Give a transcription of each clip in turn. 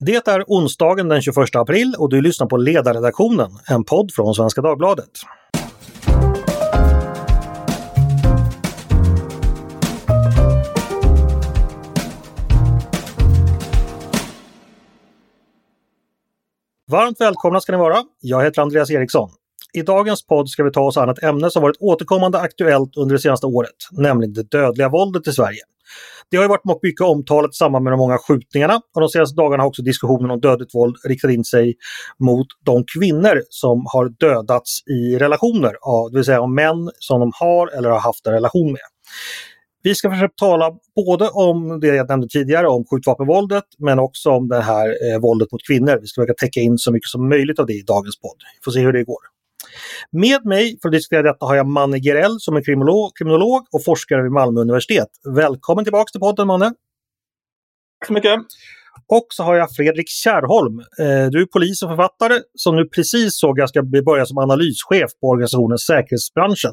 Det är onsdagen den 21 april och du lyssnar på Ledarredaktionen, en podd från Svenska Dagbladet. Varmt välkomna ska ni vara. Jag heter Andreas Eriksson. I dagens podd ska vi ta oss an ett ämne som varit återkommande aktuellt under det senaste året, nämligen det dödliga våldet i Sverige. Det har ju varit mycket omtalat i samband med de många skjutningarna och de senaste dagarna har också diskussionen om dödligt våld riktat in sig mot de kvinnor som har dödats i relationer, det vill säga om män som de har eller har haft en relation med. Vi ska försöka tala både om det jag nämnde tidigare, om skjutvapenvåldet, men också om det här eh, våldet mot kvinnor. Vi ska försöka täcka in så mycket som möjligt av det i dagens podd. Vi får se hur det går. Med mig för att diskutera detta har jag Manne Gerell som är kriminolog, kriminolog och forskare vid Malmö universitet. Välkommen tillbaks till podden Manne! Tack så mycket! Och så har jag Fredrik Kärrholm. Eh, du är polis och författare som nu precis såg jag ska börja som analyschef på organisationen Säkerhetsbranschen.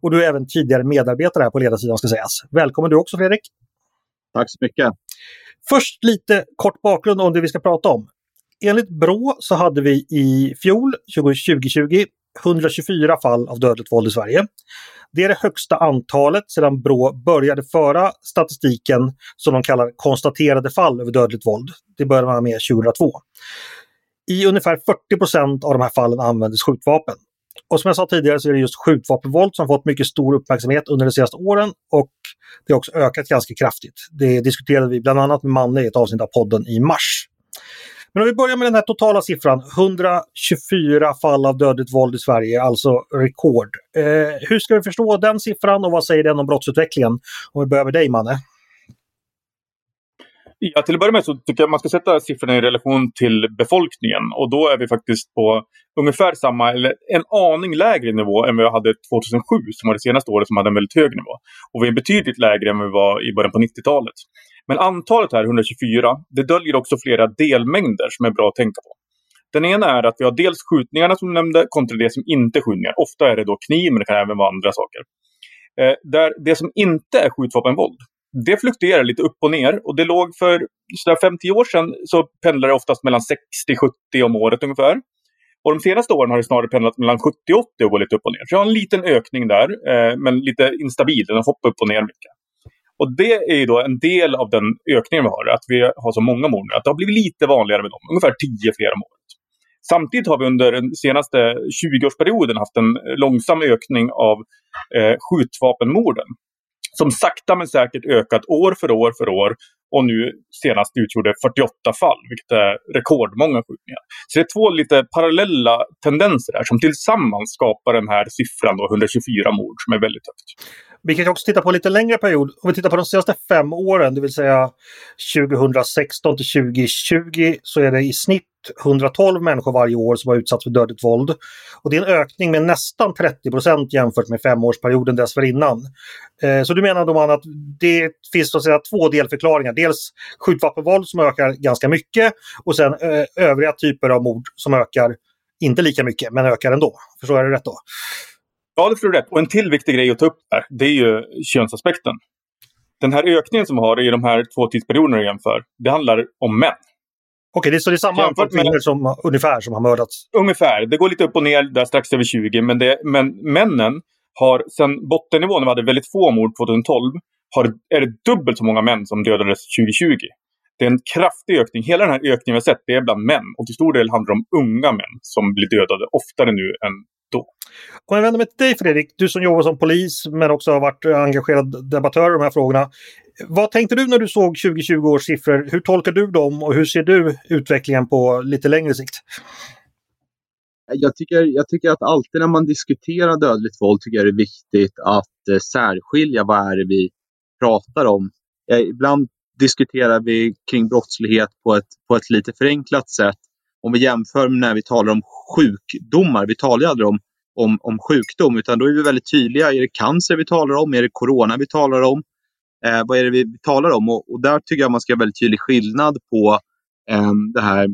Och du är även tidigare medarbetare här på ledarsidan ska sägas. Välkommen du också Fredrik! Tack så mycket! Först lite kort bakgrund om det vi ska prata om. Enligt Brå så hade vi i fjol, 2020, 124 fall av dödligt våld i Sverige. Det är det högsta antalet sedan Brå började föra statistiken som de kallar konstaterade fall över dödligt våld. Det började man med 2002. I ungefär 40 procent av de här fallen användes skjutvapen. Och som jag sa tidigare så är det just skjutvapenvåld som fått mycket stor uppmärksamhet under de senaste åren och det har också ökat ganska kraftigt. Det diskuterade vi bland annat med Manne i ett avsnitt av podden i mars. Men om vi börjar med den här totala siffran, 124 fall av dödligt våld i Sverige, alltså rekord. Eh, hur ska vi förstå den siffran och vad säger den om brottsutvecklingen? Om vi börjar med dig Manne. Ja, till att börja med så tycker jag man ska sätta siffrorna i relation till befolkningen och då är vi faktiskt på ungefär samma, eller en aning lägre nivå än vi hade 2007 som var det senaste året som hade en väldigt hög nivå. Och vi är betydligt lägre än vi var i början på 90-talet. Men antalet här, 124, det döljer också flera delmängder som är bra att tänka på. Den ena är att vi har dels skjutningarna som du nämnde kontra det som inte är skjutningar. Ofta är det då kniv, men det kan även vara andra saker. Eh, där det som inte är skjutvapenvåld, det fluktuerar lite upp och ner. Och det låg för sådär 50 år sedan så pendlade det oftast mellan 60-70 om året ungefär. Och de senaste åren har det snarare pendlat mellan 70 80 och gått lite upp och ner. Så jag har en liten ökning där, eh, men lite instabil. Den har hoppat upp och ner mycket. Och det är ju då en del av den ökningen vi har, att vi har så många mord Att det har blivit lite vanligare med dem, ungefär 10 fler om året. Samtidigt har vi under den senaste 20-årsperioden haft en långsam ökning av eh, skjutvapenmorden. Som sakta men säkert ökat år för år för år och nu senast utgjorde 48 fall, vilket är rekordmånga skjutningar. Så det är två lite parallella tendenser här som tillsammans skapar den här siffran då, 124 mord som är väldigt högt. Vi kan också titta på en lite längre period. Om vi tittar på de senaste fem åren, det vill säga 2016 till 2020, så är det i snitt 112 människor varje år som har utsatts för dödligt våld. Och det är en ökning med nästan 30 procent jämfört med femårsperioden dessförinnan. Eh, så du menar då att det finns så att säga två delförklaringar. Dels skjutvapenvåld som ökar ganska mycket och sen eh, övriga typer av mord som ökar inte lika mycket men ökar ändå. Förstår jag det rätt då? Ja, det får du rätt. Och en till viktig grej att ta upp här, det är ju könsaspekten. Den här ökningen som vi har i de här två tidsperioderna jämför, det handlar om män. Okej, det, så det är samma antal kvinnor som, ungefär som har mördats? Ungefär. Det går lite upp och ner där strax över 20. Men, det, men männen har sen bottennivån, när vi hade väldigt få mord 2012, har, är det dubbelt så många män som dödades 2020. Det är en kraftig ökning. Hela den här ökningen vi har sett, det är bland män. Och till stor del handlar det om unga män som blir dödade oftare nu än då. Om jag vänder mig till dig Fredrik, du som jobbar som polis men också har varit engagerad debattör i de här frågorna. Vad tänkte du när du såg 2020 års siffror? Hur tolkar du dem och hur ser du utvecklingen på lite längre sikt? Jag tycker, jag tycker att alltid när man diskuterar dödligt våld tycker jag det är viktigt att eh, särskilja vad är det vi pratar om. Eh, ibland diskuterar vi kring brottslighet på ett, på ett lite förenklat sätt. Om vi jämför med när vi talar om sjukdomar. Vi talar ju aldrig om, om, om sjukdom utan då är vi väldigt tydliga. Är det cancer vi talar om? Är det corona vi talar om? Eh, vad är det vi talar om? Och, och, där tycker jag man ska ha väldigt tydlig skillnad på eh, det här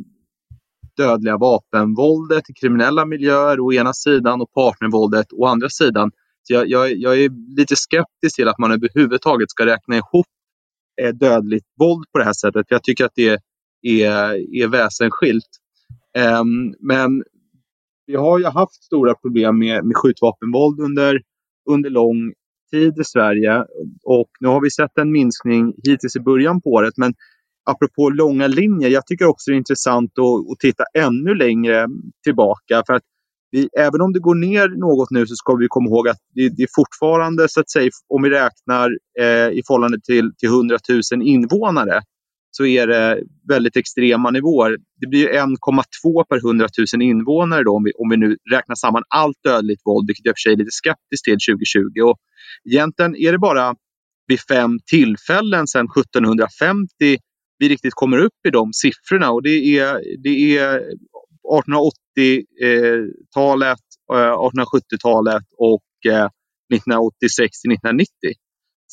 dödliga vapenvåldet i kriminella miljöer å ena sidan och partnervåldet å andra sidan. Så jag, jag, jag är lite skeptisk till att man överhuvudtaget ska räkna ihop eh, dödligt våld på det här sättet. För jag tycker att det är, är väsensskilt. Ehm, men vi har ju haft stora problem med, med skjutvapenvåld under, under lång tid i Sverige. Och nu har vi sett en minskning hittills i början på året. Men apropå långa linjer, jag tycker också det är intressant att, att titta ännu längre tillbaka. För att vi, även om det går ner något nu så ska vi komma ihåg att det, det är fortfarande, så att säga, om vi räknar eh, i förhållande till, till 100 000 invånare, så är det väldigt extrema nivåer. Det blir 1,2 per 100 000 invånare då, om, vi, om vi nu räknar samman allt dödligt våld, vilket jag för sig är lite skeptisk till 2020. Och egentligen är det bara vid fem tillfällen sedan 1750 vi riktigt kommer upp i de siffrorna. Och det är, det är 1880-talet, 1870-talet eh, och eh, 1986 till 1990.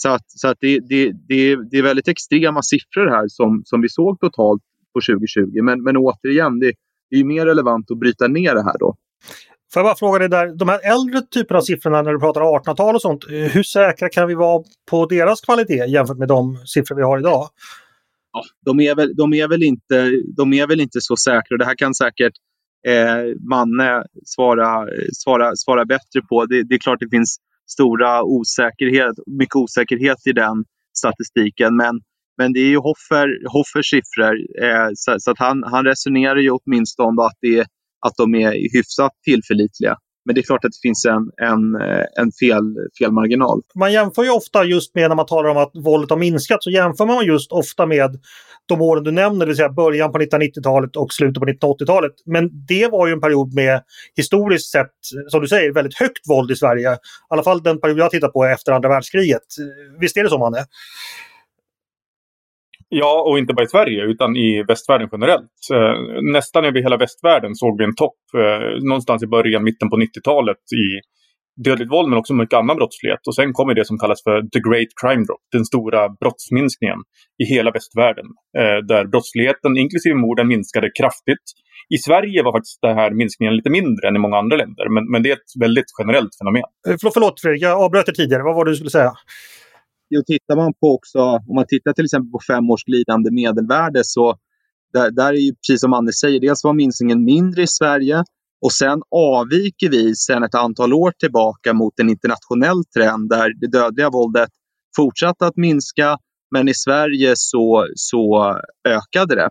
Så, att, så att det, det, det, det, är väldigt extrema siffror här som, som vi såg totalt på 2020. Men, men återigen, det, det är mer relevant att bryta ner det här då. Får jag bara fråga dig där, de här äldre typerna av siffrorna när du pratar 1800-tal och sånt, hur säkra kan vi vara på deras kvalitet jämfört med de siffror vi har idag? Ja, de, är väl, de, är väl inte, de är väl inte så säkra. Det här kan säkert eh, Manne svara, svara, svara bättre på. Det, det är klart det finns stora osäkerhet, mycket osäkerhet i den statistiken. Men, men det är ju Hoffer, Hoffers siffror. Eh, så, så, att han, han resonerar ju åtminstone att, det, att de är hyfsat tillförlitliga. Men det är klart att det finns en, en, eh, en fel, felmarginal. Man jämför ju ofta just med när man talar om att våldet har minskat så jämför man just ofta med de åren du nämner, det vill säga början på 1990-talet och slutet på 1980-talet. Men det var ju en period med historiskt sett, som du säger, väldigt högt våld i Sverige. I alla fall den period jag tittar på efter andra världskriget. Visst är det så, Manne? Ja, och inte bara i Sverige utan i västvärlden generellt. Eh, nästan över hela västvärlden såg vi en topp eh, någonstans i början, mitten på 90-talet i dödligt våld men också mycket annan brottslighet. Och sen kommer det som kallas för the great crime drop, den stora brottsminskningen i hela västvärlden. Eh, där brottsligheten, inklusive morden, minskade kraftigt. I Sverige var faktiskt den här minskningen lite mindre än i många andra länder, men, men det är ett väldigt generellt fenomen. Förlåt, förlåt Fredrik, jag avbröt dig tidigare. Vad var det du skulle säga? Jo, tittar man på också, om man tittar till exempel på fem års glidande medelvärde så där, där är ju precis som Anders säger, dels var minskningen mindre i Sverige och sen avviker vi sedan ett antal år tillbaka mot en internationell trend där det dödliga våldet fortsatte att minska men i Sverige så, så ökade det.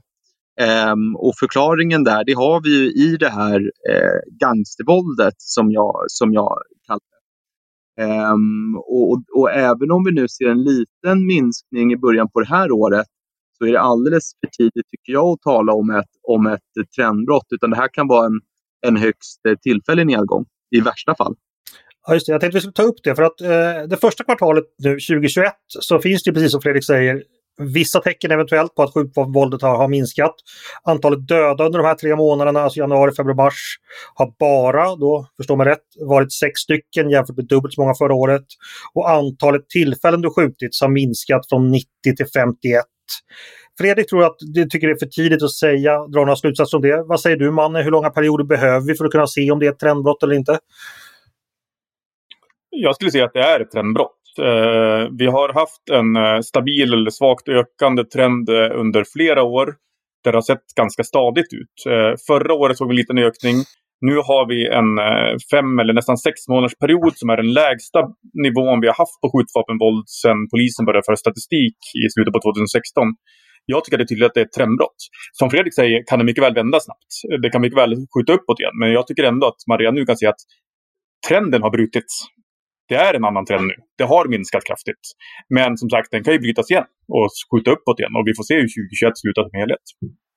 Ehm, och förklaringen där, det har vi ju i det här eh, gangstervåldet som jag, som jag. Um, och, och, och, även om vi nu ser en liten minskning i början på det här året så är det alldeles för tidigt, tycker jag, att tala om ett, om ett trendbrott. Utan det här kan vara en, en högst eh, tillfällig nedgång i värsta fall. Ja, just det. Jag tänkte vi skulle ta upp det för att eh, det första kvartalet nu 2021 så finns det precis som Fredrik säger vissa tecken eventuellt på att skjutvapenvåldet har, har minskat. Antalet döda under de här tre månaderna, alltså januari, februari, mars, har bara, då förstår man rätt, varit sex stycken jämfört med dubbelt så många förra året. Och antalet tillfällen du skjutits har minskat från 90 till 51. Fredrik tror att du tycker det är för tidigt att säga, dra några slutsatser om det. Vad säger du Manne, hur långa perioder behöver vi för att kunna se om det är ett trendbrott eller inte? Jag skulle säga att det är ett trendbrott. Eh, vi har haft en eh, stabil eller svagt ökande trend eh, under flera år. Där det har sett ganska stadigt ut. Förra året såg vi en liten ökning. Nu har vi en fem eller nästan sex månaders period som är den lägsta nivån vi har haft på skjutvapenvåld sedan polisen började föra statistik i slutet på 2016. Jag tycker det är tydligt att det är ett trendbrott. Som Fredrik säger kan det mycket väl vända snabbt. Det kan mycket väl skjuta uppåt igen. Men jag tycker ändå att man redan nu kan se att trenden har brutits. Det är en annan trend nu. Det har minskat kraftigt. Men som sagt, den kan ju brytas igen och skjuta uppåt igen. Och vi får se hur 2021 slutar som helhet.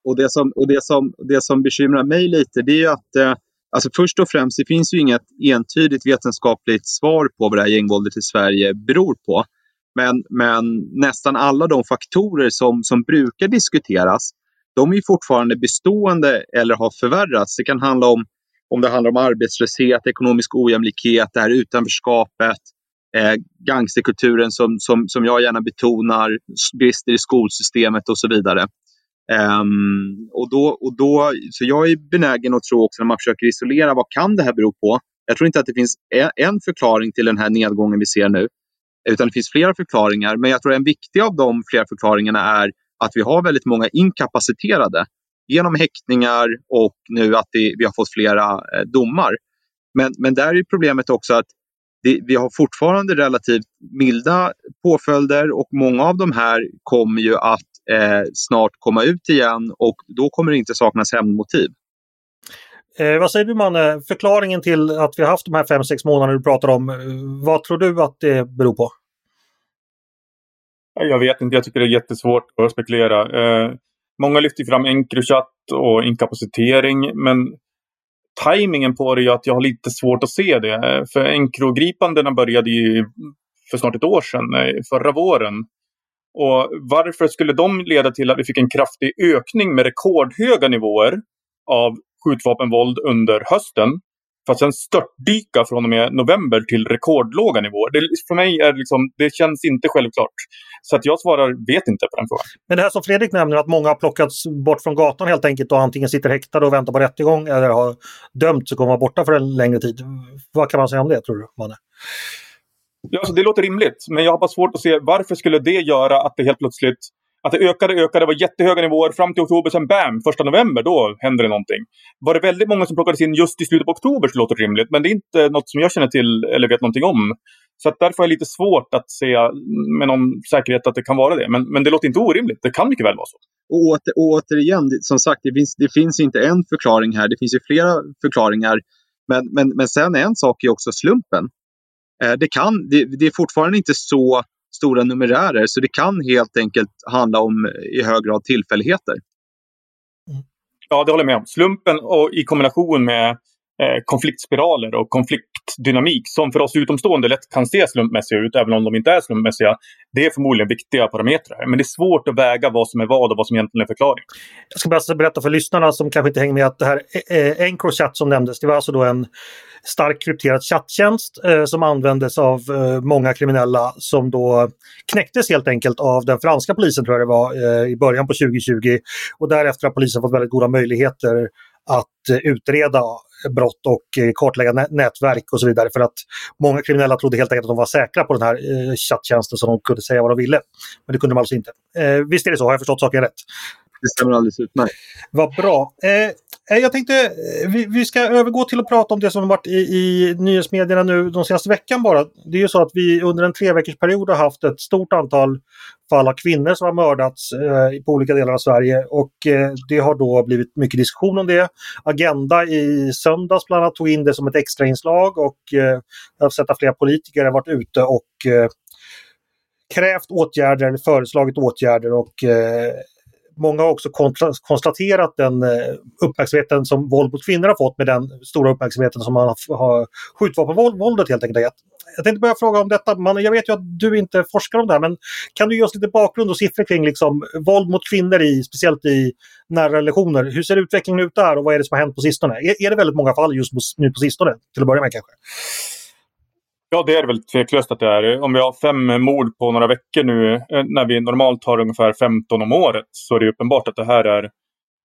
Och det som, och det som, det som bekymrar mig lite, det är ju att eh, alltså först och främst, det finns ju inget entydigt vetenskapligt svar på vad det här gängvåldet i Sverige beror på. Men, men nästan alla de faktorer som, som brukar diskuteras, de är fortfarande bestående eller har förvärrats. Det kan handla om, om det handlar om arbetslöshet, ekonomisk ojämlikhet, det här utanförskapet, eh, gangsterkulturen som, som, som jag gärna betonar, brister i skolsystemet och så vidare. Um, och då, och då, så jag är benägen att tro också när man försöker isolera vad kan det här bero på. Jag tror inte att det finns en förklaring till den här nedgången vi ser nu. Utan det finns flera förklaringar. Men jag tror en viktig av de flera förklaringarna är att vi har väldigt många inkapaciterade genom häktningar och nu att det, vi har fått flera eh, domar. Men, men där är problemet också att det, vi har fortfarande relativt milda påföljder och många av de här kommer ju att eh, snart komma ut igen och då kommer det inte saknas hämndmotiv. Eh, vad säger du Manne, förklaringen till att vi har haft de här fem sex månaderna du pratar om, eh, vad tror du att det beror på? Jag vet inte, jag tycker det är jättesvårt att spekulera. Eh, många lyfter fram Encrochat och inkapacitering, men tajmingen på det gör att jag har lite svårt att se det. För Encro-gripandena började ju för snart ett år sedan, eh, förra våren. Och varför skulle de leda till att vi fick en kraftig ökning med rekordhöga nivåer av skjutvapenvåld under hösten för att sen störtdyka från och med november till rekordlåga nivåer. Det, för mig är det, liksom, det känns inte självklart. Så att jag svarar vet inte på den frågan. Men det här som Fredrik nämner, att många har plockats bort från gatan helt enkelt och antingen sitter häktade och väntar på rättegång eller har dömts och kommer vara borta för en längre tid. Vad kan man säga om det tror du, Manne? Ja, alltså, det låter rimligt, men jag har bara svårt att se varför skulle det göra att det helt plötsligt att det ökade, ökade, var jättehöga nivåer fram till oktober, sen bam, första november, då händer det någonting. Var det väldigt många som plockades in just i slutet på oktober så låter det rimligt, men det är inte något som jag känner till eller vet någonting om. Så att därför är det lite svårt att säga med någon säkerhet att det kan vara det. Men, men det låter inte orimligt, det kan mycket väl vara så. Och, åter, återigen, som sagt, det finns, det finns inte en förklaring här, det finns ju flera förklaringar. Men, men, men sen en sak är också slumpen. Eh, det, kan, det, det är fortfarande inte så stora numerärer. Så det kan helt enkelt handla om eh, i hög grad tillfälligheter. Ja, det håller jag med om. Slumpen och i kombination med eh, konfliktspiraler och konfliktdynamik som för oss utomstående lätt kan se slumpmässiga ut, även om de inte är slumpmässiga. Det är förmodligen viktiga parametrar. Men det är svårt att väga vad som är vad och vad som egentligen är förklaring. Jag ska bara berätta för lyssnarna som kanske inte hänger med att det här eh, Encrochat som nämndes, det var alltså då en starkt krypterad chatttjänst eh, som användes av eh, många kriminella som då knäcktes helt enkelt av den franska polisen tror jag det var eh, i början på 2020. Och därefter har polisen fått väldigt goda möjligheter att eh, utreda brott och eh, kartlägga nätverk och så vidare. För att många kriminella trodde helt enkelt att de var säkra på den här eh, chatttjänsten så de kunde säga vad de ville. Men det kunde de alltså inte. visst är det så, har jag förstått saken rätt? Det stämmer alldeles utmärkt. Vad bra. Eh, jag tänkte eh, vi, vi, ska övergå till att prata om det som varit i, i nyhetsmedierna nu de senaste veckan bara. Det är ju så att vi under en treveckorsperiod har haft ett stort antal fall av kvinnor som har mördats eh, på olika delar av Sverige och eh, det har då blivit mycket diskussion om det. Agenda i söndags bland annat tog in det som ett extrainslag och eh, jag har sett att flera politiker har varit ute och eh, krävt åtgärder eller föreslagit åtgärder och eh, många har också konstaterat den eh, uppmärksamheten som våld mot kvinnor har fått med den stora uppmärksamheten som man har skjutvapenvåldet helt enkelt gett. Jag tänkte börja fråga om detta. Man, jag vet ju att du inte forskar om det här, men kan du ge oss lite bakgrund och siffror kring liksom, våld mot kvinnor, i, speciellt i nära relationer? Hur ser utvecklingen ut där och vad är det som har hänt på sistone? Är, är det väldigt många fall just nu på sistone, till att börja med kanske? Ja, det är väl tveklöst att det är. Om vi har fem mord på några veckor nu, eh, när vi normalt har ungefär 15 om året, så är det uppenbart att det här är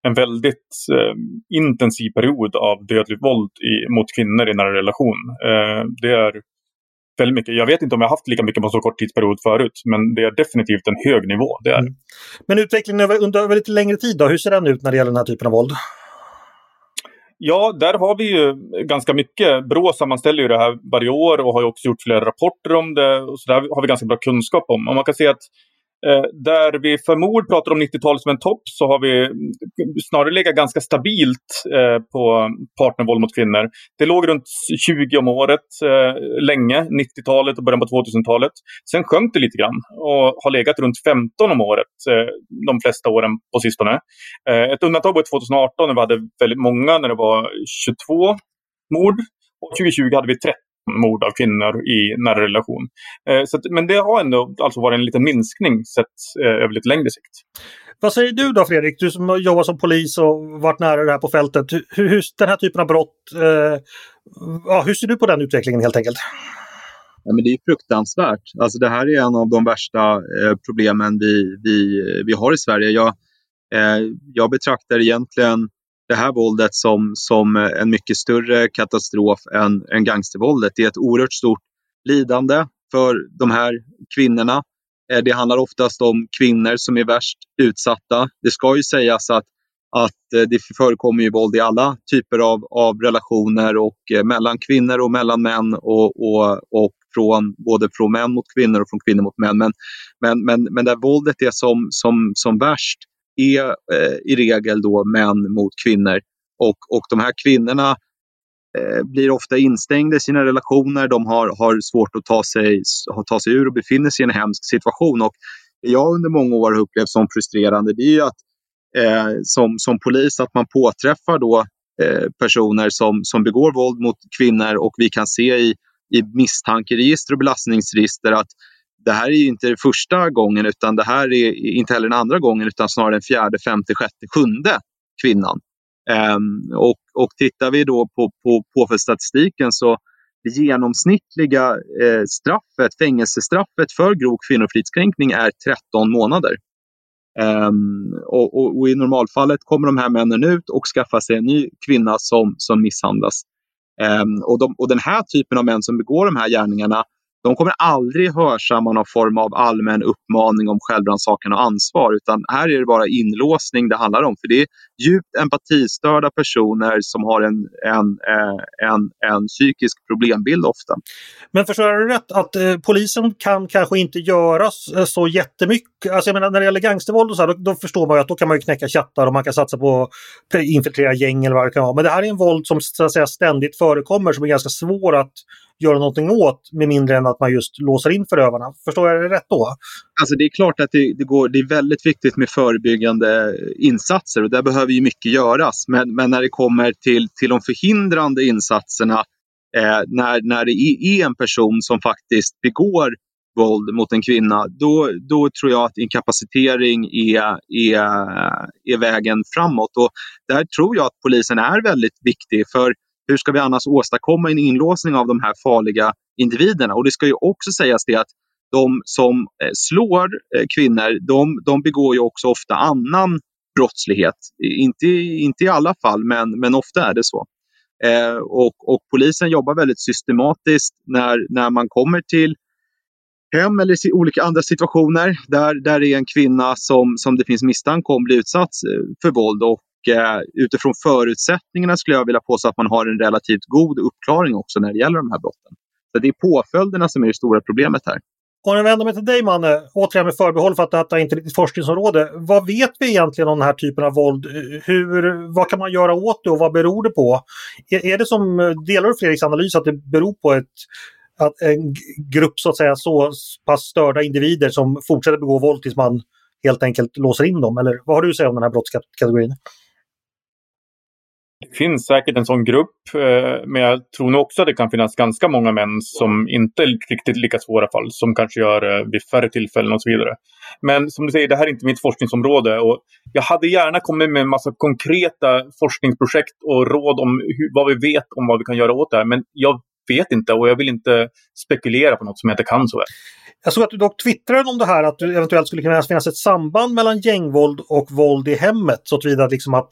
en väldigt eh, intensiv period av dödligt våld i, mot kvinnor i nära relation. Eh, det är väldigt mycket. Jag vet inte om jag haft lika mycket på så kort tidsperiod förut, men det är definitivt en hög nivå. Det är. Mm. Men utvecklingen över, under lite längre tid då, hur ser den ut när det gäller den här typen av våld? Ja, där har vi ju ganska mycket. Brå sammanställer ju det här varje år och har också gjort flera rapporter om det. Och så där har vi ganska bra kunskap om. Och man kan se att Eh, där vi för mord pratar om 90-talet som en topp så har vi snarare legat ganska stabilt eh, på partnervåld mot kvinnor. Det låg runt 20 om året eh, länge, 90-talet och början på 2000-talet. Sen sjönk det lite grann och har legat runt 15 om året de flesta åren på sistone. Ett undantag var 2018 när vi hade väldigt många, när det var 22 mord. Och 2020 hade vi 30 mord av kvinnor i nära relation. Eh, så att, men det har ändå alltså varit en liten minskning sett eh, över lite längre sikt. Vad säger du då Fredrik, du som jobbar som polis och varit nära det här på fältet. Hur, hur den här typen av brott, eh, ja, hur ser du på den utvecklingen helt enkelt? Ja, men det är fruktansvärt. Alltså, det här är en av de värsta eh, problemen vi, vi, vi har i Sverige. Jag, eh, jag betraktar egentligen det här våldet som, som eh, en mycket större katastrof än, än gangstervåldet. Det är ett oerhört stort lidande för de här kvinnorna. Eh, det handlar oftast om kvinnor som är värst utsatta. Det ska ju sägas att, att eh, det förekommer ju våld i alla typer av, av relationer och mellan kvinnor och mellan män och, och, och från, både från män mot kvinnor och från kvinnor mot män. Men, men, men, men där våldet är som, som, som värst är eh, i regel då män mot kvinnor. Och, och de här kvinnorna eh, blir ofta instängda i sina relationer. De har, har svårt att ta sig, ta sig ur och befinner sig i en hemsk situation. Och det jag under många år har upplevt som frustrerande det är ju att eh, som, som polis att man påträffar då eh, personer som, som begår våld mot kvinnor och vi kan se i, i misstankeregister och belastningsregister att det här är inte första gången utan det här är inte heller den andra gången utan snarare den fjärde, femte, sjätte, sjunde kvinnan. Um, och, och tittar vi då på, på påföljdsstatistiken så det genomsnittliga eh, straffet, fängelsestraffet för grov kvinnofridskränkning är 13 månader. Um, och, och, och, I normalfallet kommer de här männen ut och skaffar sig en ny kvinna som, som misshandlas. Um, och, de, och Den här typen av män som begår de här gärningarna de kommer aldrig hörsamma någon form av allmän uppmaning om självrannsakan och ansvar utan här är det bara inlåsning det handlar om. För det är djupt empatistörda personer som har en, en, eh, en, en psykisk problembild ofta. Men förstår jag rätt att eh, polisen kan kanske inte göra eh, så jättemycket? Alltså jag menar när det gäller gangstervåld och så här, då, då, förstår man ju att då kan man ju knäcka chattar och man kan satsa på att infiltrera gäng eller vad det kan vara. Men det här är en våld som så att säga, ständigt förekommer som är ganska svår att göra någonting åt med mindre än att att man just låser in förövarna. Förstår jag det rätt då? Alltså det är klart att det, det, går, det är väldigt viktigt med förebyggande insatser och där behöver ju mycket göras. Men, men när det kommer till, till de förhindrande insatserna eh, när, när det är en person som faktiskt begår våld mot en kvinna, då, då tror jag att inkapacitering är, är, är vägen framåt. Och där tror jag att polisen är väldigt viktig. För hur ska vi annars åstadkomma en inlåsning av de här farliga individerna? Och det ska ju också sägas det att de som eh, slår eh, kvinnor, de, de begår ju också ofta annan brottslighet. Inte, inte i alla fall, men, men ofta är det så. Eh, och, och, polisen jobbar väldigt systematiskt när, när man kommer till hem eller i olika andra situationer där, där det är en kvinna som, som det finns misstanke om blir utsatt eh, för våld. Och eh, utifrån förutsättningarna skulle jag vilja påstå att man har en relativt god uppklaring också när det gäller de här brotten. Så det är påföljderna som är det stora problemet här. Om jag vänder mig till dig Manne, återigen med förbehåll för att detta inte är ditt forskningsområde. Vad vet vi egentligen om den här typen av våld? Hur, vad kan man göra åt det och vad beror det på? Är, är det som, delar du Fredriks analys att det beror på ett, att en grupp så att säga så pass störda individer som fortsätter begå våld tills man helt enkelt låser in dem? Eller vad har du att säga om den här brottskategorin? Det finns säkert en sån grupp, eh, men jag tror nog också att det kan finnas ganska många män som inte är riktigt lika svåra fall, som kanske gör det vid färre tillfällen och så vidare. Men som du säger, det här är inte mitt forskningsområde och jag hade gärna kommit med en massa konkreta forskningsprojekt och råd om hur, vad vi vet om vad vi kan göra åt det här, men jag vet inte och jag vill inte spekulera på något som jag inte kan så väl. Jag såg att du dock twittrade om det här att det eventuellt skulle kunna finnas ett samband mellan gängvåld och våld i hemmet. Så tillvida liksom att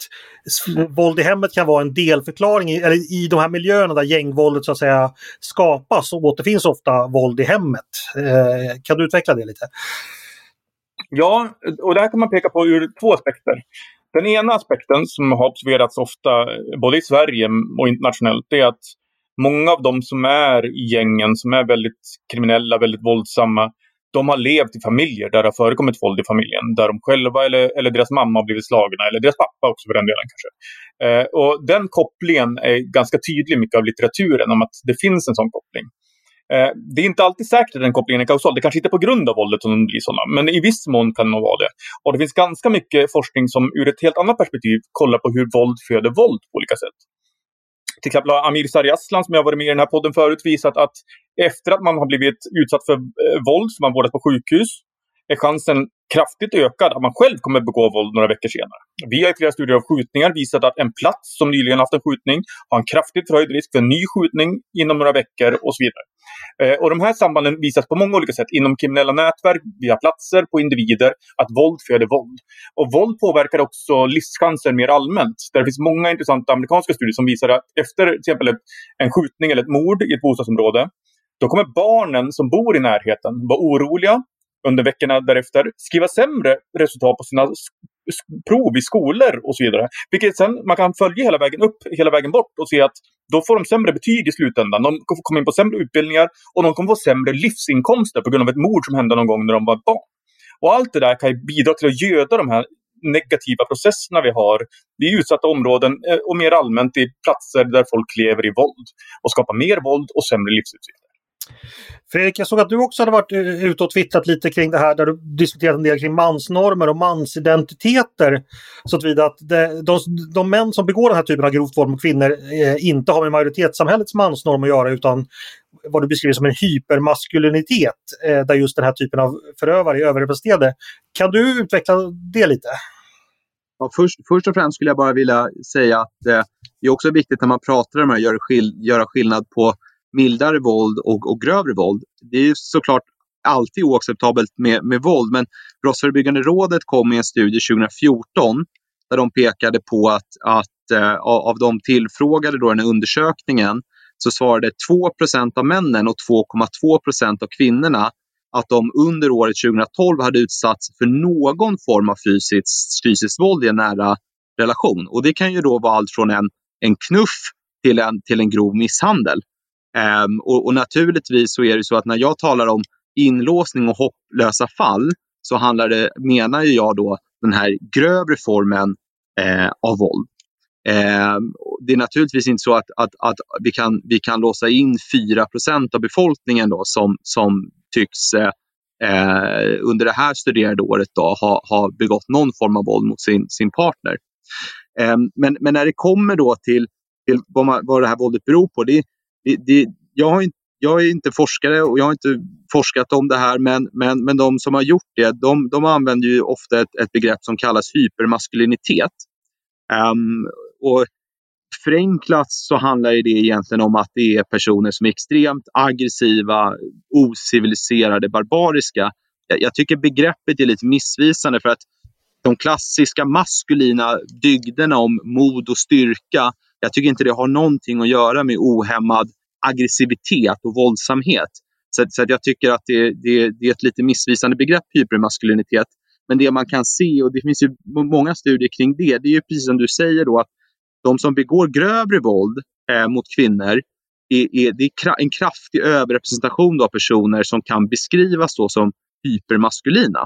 våld i hemmet kan vara en delförklaring i, eller i de här miljöerna där gängvåldet så att säga skapas och återfinns ofta våld i hemmet. Eh, kan du utveckla det lite? Ja, och där kan man peka på ur två aspekter. Den ena aspekten som har observerats ofta både i Sverige och internationellt är att många av de som är i gängen, som är väldigt kriminella, väldigt våldsamma, de har levt i familjer där det har förekommit våld i familjen. Där de själva eller, eller deras mamma har blivit slagna, eller deras pappa också för den delen kanske. Eh, och den kopplingen är ganska tydlig i mycket av litteraturen om att det finns en sån koppling. Eh, det är inte alltid säkert att den kopplingen är kausal. Det kanske inte är på grund av våldet som de blir sådana, men i viss mån kan det nog vara det. Och det finns ganska mycket forskning som ur ett helt annat perspektiv kollar på hur våld föder våld på olika sätt till exempel har Amir Sariaslan, som jag varit med i den här podden förut, visat att efter att man har blivit utsatt för eh, våld, som man vårdas på sjukhus, är chansen kraftigt ökad att man själv kommer begå våld några veckor senare. Vi har i flera studier av skjutningar visat att en plats som nyligen haft en skjutning har en kraftigt förhöjd risk för en ny skjutning inom några veckor och så vidare. Eh, och de här sambanden visas på många olika sätt inom kriminella nätverk, via platser, på individer, att våld föder våld. Och våld påverkar också livschanser mer allmänt. Där det finns många intressanta amerikanska studier som visar att efter till exempel en skjutning eller ett mord i ett bostadsområde, då kommer barnen som bor i närheten vara oroliga under veckorna därefter skriva sämre resultat på sina prov i skolor och så vidare. Vilket sen man kan följa hela vägen upp, hela vägen bort och se att då får de sämre betyg i slutändan. De kommer in på sämre utbildningar och de kommer få sämre livsinkomster på grund av ett mord som hände någon gång när de var barn. Och allt det där kan ju bidra till att göda de här negativa processerna vi har i utsatta områden eh, och mer allmänt i platser där folk lever i våld och skapar mer våld och sämre livsutsikter. Fredrik, jag såg att du också hade varit eh, ute och twittrat lite kring det här där du diskuterat en del kring mansnormer och mansidentiteter. Så att, att de, de, de män som begår den här typen av grovt våld mot kvinnor eh, inte har med majoritetssamhällets mansnorm att göra utan vad du beskriver som en hypermaskulinitet eh, där just den här typen av förövare är överrepresenterade. Kan du utveckla det lite? Ja, först, först och främst skulle jag bara vilja säga att eh, det är också viktigt när man pratar om det här, göra, skill göra skillnad på mildare våld och, och grövre våld. Det är såklart alltid oacceptabelt med, med våld, men Brottsförebyggande rådet kom med en studie 2014 där de pekade på att, att eh, av de tillfrågade då i den här undersökningen så svarade 2% av männen och 2,2% av kvinnorna att de under året 2012 hade utsatts för någon form av fysiskt, fysiskt våld i en nära relation. Och det kan ju då vara allt från en, en knuff till en, till en grov misshandel. Um, och, och, naturligtvis så är det så att när jag talar om inlåsning och hopplösa fall så handlar det, menar jag då den här grövre formen eh, av våld. Eh, det är naturligtvis inte så att, att, att vi, kan, vi kan låsa in 4% av befolkningen då, som, som tycks eh, eh, under det här studerade året då, ha, ha begått någon form av våld mot sin, sin partner. Eh, men, men när det kommer då till, till vad, man, vad det här våldet beror på. Det, det, det, jag, har inte, jag är inte forskare och jag har inte forskat om det här men, men, men de som har gjort det de, de använder ju ofta ett, ett begrepp som kallas hypermaskulinitet. Um, och förenklat så handlar det egentligen om att det är personer som är extremt aggressiva, ociviliserade, barbariska. Jag, jag tycker begreppet är lite missvisande för att de klassiska maskulina dygderna om mod och styrka, jag tycker inte det har någonting att göra med ohämmad aggressivitet och våldsamhet. Så, så jag tycker att det, det, det, är ett lite missvisande begrepp, hypermaskulinitet. Men det man kan se, och det finns ju många studier kring det, det är ju precis som du säger då att de som begår grövre våld eh, mot kvinnor är, är, det är en kraftig överrepresentation av personer som kan beskrivas då som hypermaskulina.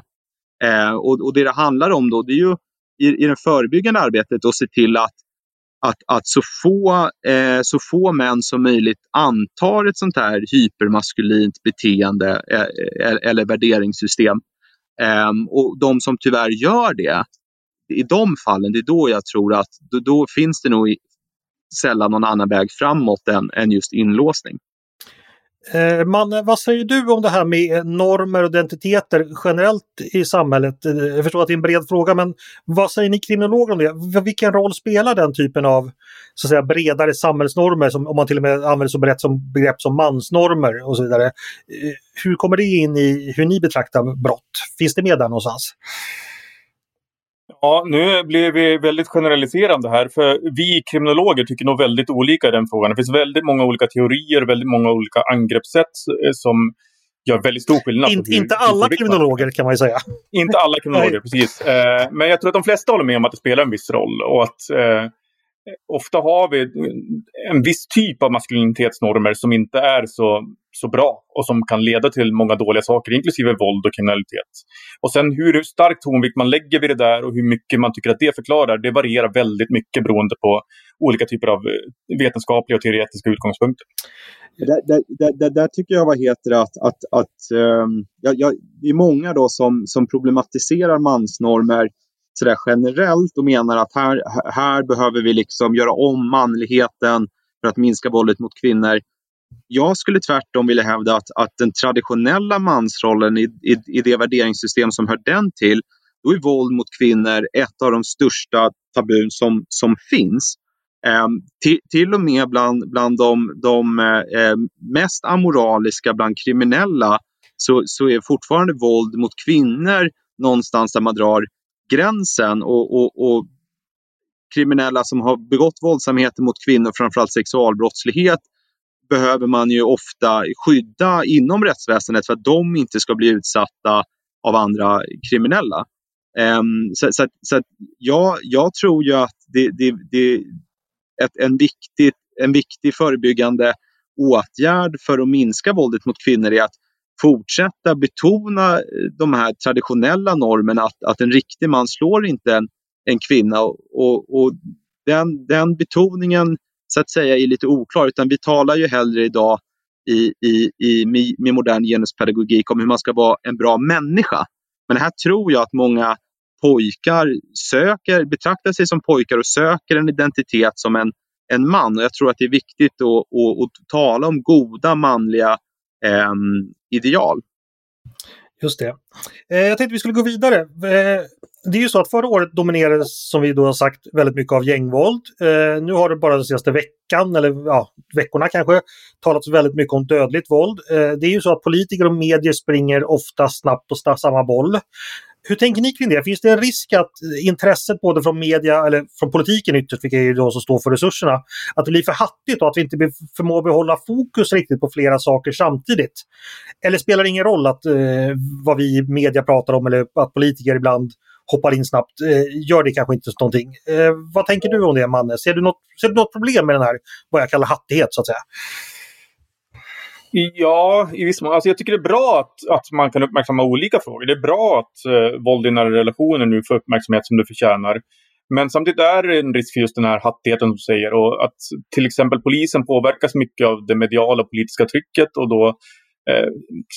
Eh, och, och, det det handlar om då, det är ju i, i det förebyggande arbetet att se till att, att, att så, få, eh, så få män som möjligt antar ett sånt här hypermaskulint beteende eh, eh eller värderingssystem. Eh, och de som tyvärr gör det, i de fallen, det är då jag tror att då, då finns det nog sällan någon annan väg framåt än, än just inlåsning. Eh, Manne, vad säger du om det här med normer och identiteter generellt i samhället? Eh, jag förstår att det är en bred fråga, men vad säger ni kriminologer om det? Vilken roll spelar den typen av så att säga, bredare samhällsnormer, som, om man till och med använder så brett som begrepp som mansnormer och så vidare? Eh, hur kommer det in i hur ni betraktar brott? Finns det med där någonstans? Ja, nu blir vi väldigt generaliserande här. För vi kriminologer tycker nog väldigt olika i den frågan. Det finns väldigt många olika teorier, väldigt många olika angreppssätt eh, som gör väldigt stor skillnad. In, inte alla kriminologer kan man ju säga. Inte alla kriminologer, precis. Eh, men jag tror att de flesta håller med om att det spelar en viss roll. Och att eh, ofta har vi en viss typ av maskulinitetsnormer som inte är så så bra och som kan leda till många dåliga saker, inklusive våld och kriminalitet. Och sen hur stark tonvikt man lägger vid det där och hur mycket man tycker att det förklarar, det varierar väldigt mycket beroende på olika typer av eh, vetenskapliga och teoretiska utgångspunkter. Där, där, där, där tycker jag vad heter att, att, att um, ja, ja, det är många då som, som problematiserar mansnormer sådär generellt och menar att här, här behöver vi liksom göra om manligheten för att minska våldet mot kvinnor. Jag skulle tvärtom vilja hävda att, att den traditionella mansrollen i, i, i det värderingssystem som hör den till, då är våld mot kvinnor ett av de största tabun som, som finns. Eh, till, till, och med bland, bland de, de eh, mest amoraliska, bland kriminella, så, så är fortfarande våld mot kvinnor någonstans där man drar gränsen. Och, och, och kriminella som har begått våldsamheter mot kvinnor, framförallt sexualbrottslighet, behöver man ju ofta skydda inom rättsväsendet för att de inte ska bli utsatta av andra kriminella. Um, så, så, så ja, jag tror ju att det, det, det ett, en, viktig, en viktig förebyggande åtgärd för att minska våldet mot kvinnor är att fortsätta betona eh, de här traditionella normerna att, att en riktig man slår inte en, en kvinna. Och, och den, den betoningen så att säga är lite oklar utan vi talar ju hellre idag i, i, i, med modern genuspedagogik om hur man ska vara en bra människa. Men här tror jag att många pojkar söker, betraktar sig som pojkar och söker en identitet som en, en man. Och jag tror att det är viktigt att, att, att tala om goda manliga ideal. Just det. Eh, jag tänkte vi skulle gå vidare. Eh, det är ju så att förra året dominerades, som vi då har sagt, väldigt mycket av gängvåld. Eh, nu har det bara den senaste veckan, eller ja, veckorna kanske, talats väldigt mycket om dödligt våld. Eh, det är ju så att politiker och medier springer ofta snabbt på samma boll. Hur tänker ni kring det? Finns det en risk att intresset både från media eller från politiken ytterst, vilka är de som står för resurserna, att det blir för hattigt och att vi inte förmår behålla fokus riktigt på flera saker samtidigt? Eller spelar det ingen roll att eh, vad vi i media pratar om eller att politiker ibland hoppar in snabbt, eh, gör det kanske inte någonting. Eh, vad tänker du om det, Manne? Ser du, något, ser du något problem med den här, vad jag kallar hattighet, så att säga? Ja, i viss mån. Alltså jag tycker det är bra att, att man kan uppmärksamma olika frågor. Det är bra att eh, våld i nära relationer nu får uppmärksamhet som det förtjänar. Men samtidigt är det en risk för just den här hattigheten som du säger och att till exempel polisen påverkas mycket av det mediala och politiska trycket och då eh,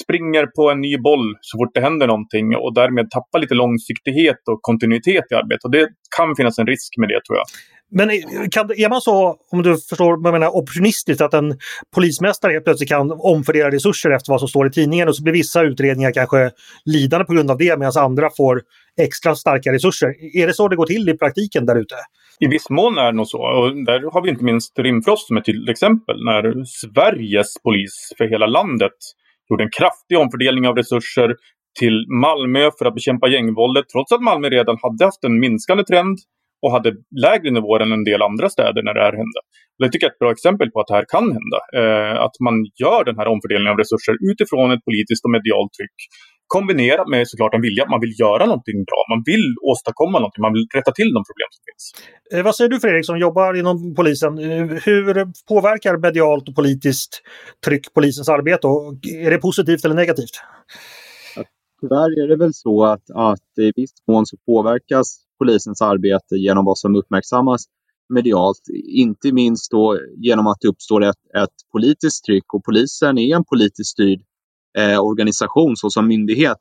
springer på en ny boll så fort det händer någonting och därmed tappar lite långsiktighet och kontinuitet i arbetet. Och det kan finnas en risk med det tror jag. Men kan, är man så, om du förstår vad jag menar, opportunistiskt att en polismästare helt plötsligt kan omfördela resurser efter vad som står i tidningen och så blir vissa utredningar kanske lidande på grund av det medan andra får extra starka resurser. Är det så det går till i praktiken där ute? I viss mån är det nog så. Och där har vi inte minst Rimfrost som ett tydligt exempel. När Sveriges polis för hela landet gjorde en kraftig omfördelning av resurser till Malmö för att bekämpa gängvåldet. Trots att Malmö redan hade haft en minskande trend och hade lägre nivåer än en del andra städer när det här hände. Det tycker jag är ett bra exempel på att det här kan hända. Eh, att man gör den här omfördelningen av resurser utifrån ett politiskt och medialt tryck kombinerat med såklart en vilja att man vill göra någonting bra. Man vill åstadkomma någonting, man vill rätta till de problem som finns. Eh, vad säger du Fredrik som jobbar inom polisen? Eh, hur påverkar medialt och politiskt tryck polisens arbete? Och är det positivt eller negativt? Tyvärr är det väl så att, att i viss mån så påverkas polisens arbete genom vad som uppmärksammas medialt. Inte minst då genom att det uppstår ett, ett politiskt tryck och polisen är en politiskt styrd eh, organisation såsom myndighet.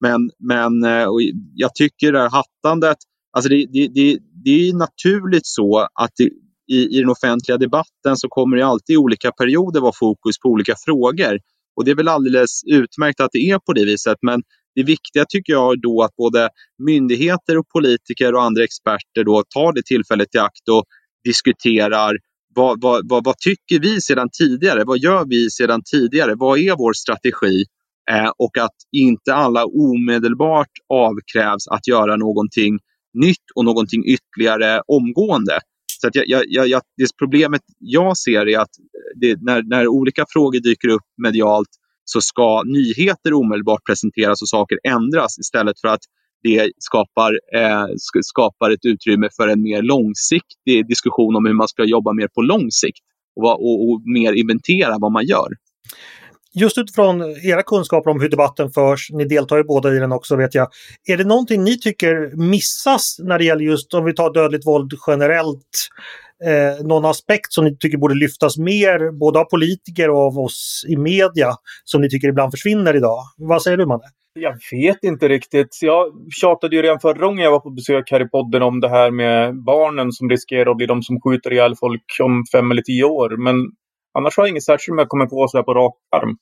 Men, men eh, jag tycker det här hattandet, alltså det, det, det, det är naturligt så att det, i, i den offentliga debatten så kommer det alltid i olika perioder vara fokus på olika frågor. Och det är väl alldeles utmärkt att det är på det viset. Men det viktiga tycker jag då att både myndigheter och politiker och andra experter då tar det tillfället i akt och diskuterar vad, vad, vad, vad, tycker vi sedan tidigare? Vad gör vi sedan tidigare? Vad är vår strategi? Eh, och att inte alla omedelbart avkrävs att göra någonting nytt och någonting ytterligare omgående. Så att jag, jag, jag, det problemet jag ser är att det, när, när olika frågor dyker upp medialt så ska nyheter omedelbart presenteras och saker ändras istället för att det skapar, eh, skapar ett utrymme för en mer långsiktig diskussion om hur man ska jobba mer på lång sikt och, och, och mer inventera vad man gör. Just utifrån era kunskaper om hur debatten förs, ni deltar ju båda i den också vet jag. Är det någonting ni tycker missas när det gäller just om vi tar dödligt våld generellt? Eh, någon aspekt som ni tycker borde lyftas mer, både av politiker och av oss i media, som ni tycker ibland försvinner idag? Vad säger du, Manne? Jag vet inte riktigt. Jag tjatade ju redan förra gången jag var på besök här i podden om det här med barnen som riskerar att bli de som skjuter ihjäl folk om fem eller tio år. Men annars har jag inget särskilt med att komma på så här på rak arm.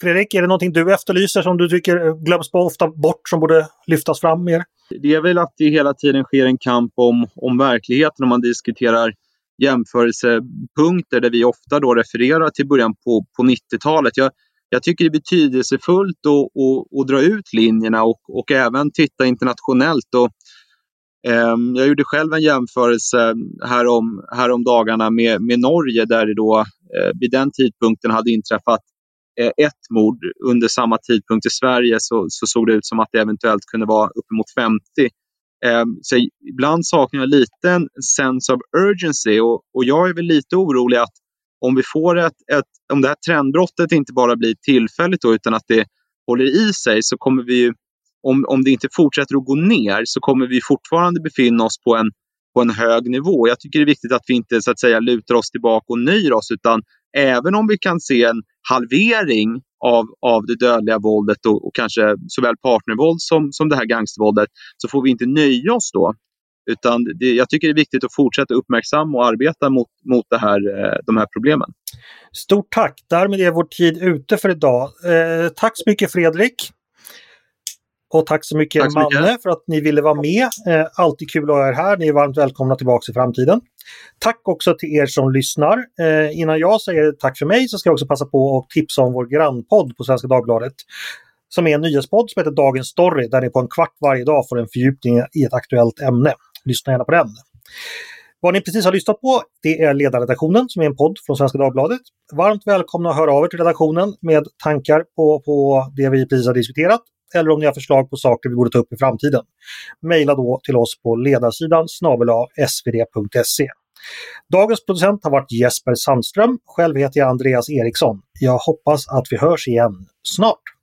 Fredrik, är det någonting du efterlyser som du tycker glöms på ofta bort som borde lyftas fram mer? Det är väl att det hela tiden sker en kamp om, om verkligheten om man diskuterar jämförelsepunkter där vi ofta då refererar till början på, på 90-talet. Jag, jag tycker det är betydelsefullt att, att, att dra ut linjerna och, och även titta internationellt. Och, eh, jag gjorde själv en jämförelse härom, härom dagarna med, med Norge där det då eh, vid den tidpunkten hade inträffat eh, ett mord under samma tidpunkt i Sverige så, så såg det ut som att det eventuellt kunde vara uppemot 50. Ehm, så ibland saknar jag lite en sense of urgency och, och jag är väl lite orolig att om vi får ett, ett om det här trendbrottet inte bara blir tillfälligt då, utan att det håller i sig så kommer vi om, om det inte fortsätter att gå ner så kommer vi fortfarande befinna oss på en, på en hög nivå. Jag tycker det är viktigt att vi inte så att säga lutar oss tillbaka och nöjer oss utan även om vi kan se en halvering av, av det dödliga våldet och, och kanske såväl partnervåld som, som det här gangstervåldet så får vi inte nöja oss då. Utan det, jag tycker det är viktigt att fortsätta uppmärksamma och arbeta mot, mot det här, eh, de här problemen. Stort tack! Därmed är vår tid ute för idag. Eh, tack så mycket Fredrik! Och tack så mycket tack så Manne mycket. för att ni ville vara med. Eh, alltid kul att ha er här. Ni är varmt välkomna tillbaka i framtiden. Tack också till er som lyssnar. Eh, innan jag säger tack för mig så ska jag också passa på att tipsa om vår grannpodd på Svenska Dagbladet. Som är en nyhetspodd som heter Dagens Story där ni på en kvart varje dag får en fördjupning i ett aktuellt ämne. Lyssna gärna på den. Vad ni precis har lyssnat på det är Ledarredaktionen som är en podd från Svenska Dagbladet. Varmt välkomna att höra av er till redaktionen med tankar på, på det vi precis har diskuterat eller om ni har förslag på saker vi borde ta upp i framtiden. mejla då till oss på ledarsidan snabel svd.se. Dagens producent har varit Jesper Sandström. Själv heter jag Andreas Eriksson. Jag hoppas att vi hörs igen snart.